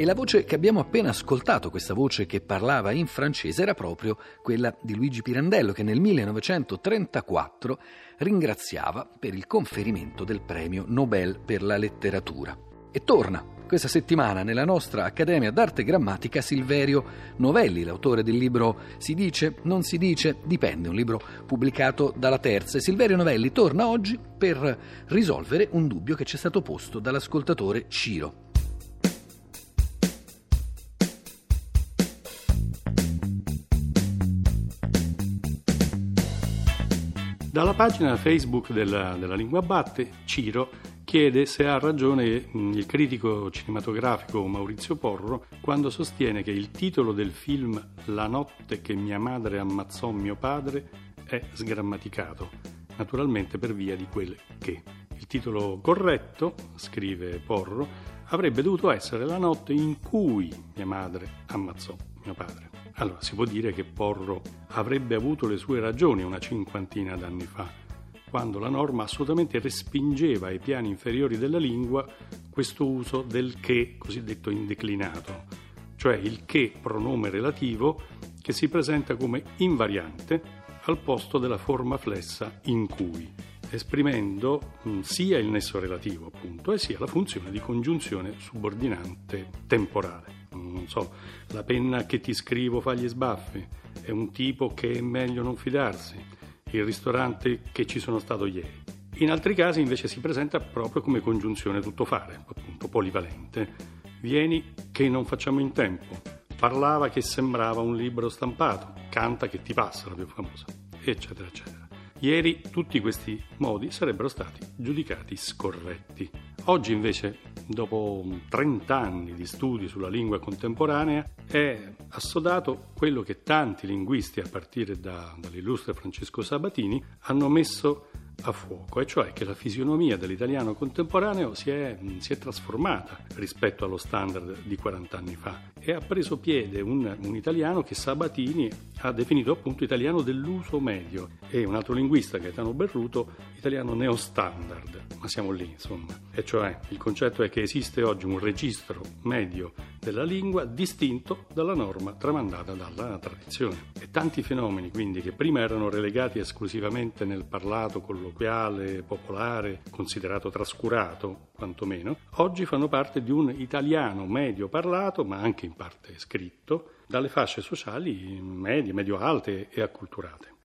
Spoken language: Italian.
E la voce che abbiamo appena ascoltato, questa voce che parlava in francese, era proprio quella di Luigi Pirandello, che nel 1934 ringraziava per il conferimento del premio Nobel per la letteratura. E torna questa settimana nella nostra Accademia d'Arte Grammatica Silverio Novelli, l'autore del libro Si dice, non si dice, dipende, un libro pubblicato dalla Terza. E Silverio Novelli torna oggi per risolvere un dubbio che ci è stato posto dall'ascoltatore Ciro. Dalla pagina Facebook della, della Lingua Batte, Ciro chiede se ha ragione il critico cinematografico Maurizio Porro quando sostiene che il titolo del film La notte che mia madre ammazzò mio padre è sgrammaticato, naturalmente per via di quel che. Il titolo corretto, scrive Porro, avrebbe dovuto essere La notte in cui mia madre ammazzò mio padre. Allora, si può dire che Porro avrebbe avuto le sue ragioni una cinquantina d'anni fa, quando la norma assolutamente respingeva ai piani inferiori della lingua questo uso del che cosiddetto indeclinato, cioè il che pronome relativo che si presenta come invariante al posto della forma flessa in cui, esprimendo mm, sia il nesso relativo appunto e sia la funzione di congiunzione subordinante temporale non so, la penna che ti scrivo fa gli sbaffi, è un tipo che è meglio non fidarsi, il ristorante che ci sono stato ieri. In altri casi invece si presenta proprio come congiunzione tuttofare, appunto polivalente. Vieni che non facciamo in tempo, parlava che sembrava un libro stampato, canta che ti passa, la più famosa, eccetera, eccetera. Ieri tutti questi modi sarebbero stati giudicati scorretti. Oggi invece, dopo 30 anni di studi sulla lingua contemporanea, è assodato quello che tanti linguisti, a partire da, dall'illustre Francesco Sabatini, hanno messo a fuoco, e cioè che la fisionomia dell'italiano contemporaneo si è, si è, trasformata rispetto allo standard di 40 anni fa. E ha preso piede un, un, italiano che Sabatini ha definito appunto italiano dell'uso medio. E un altro linguista, Gaetano Berruto, italiano neostandard, ma siamo lì insomma, e cioè il concetto è che esiste oggi un registro medio della lingua distinto dalla norma tramandata dalla tradizione e tanti fenomeni quindi che prima erano relegati esclusivamente nel parlato colloquiale, popolare, considerato trascurato quantomeno, oggi fanno parte di un italiano medio parlato, ma anche in parte scritto, dalle fasce sociali medie, medio-alte e acculturate.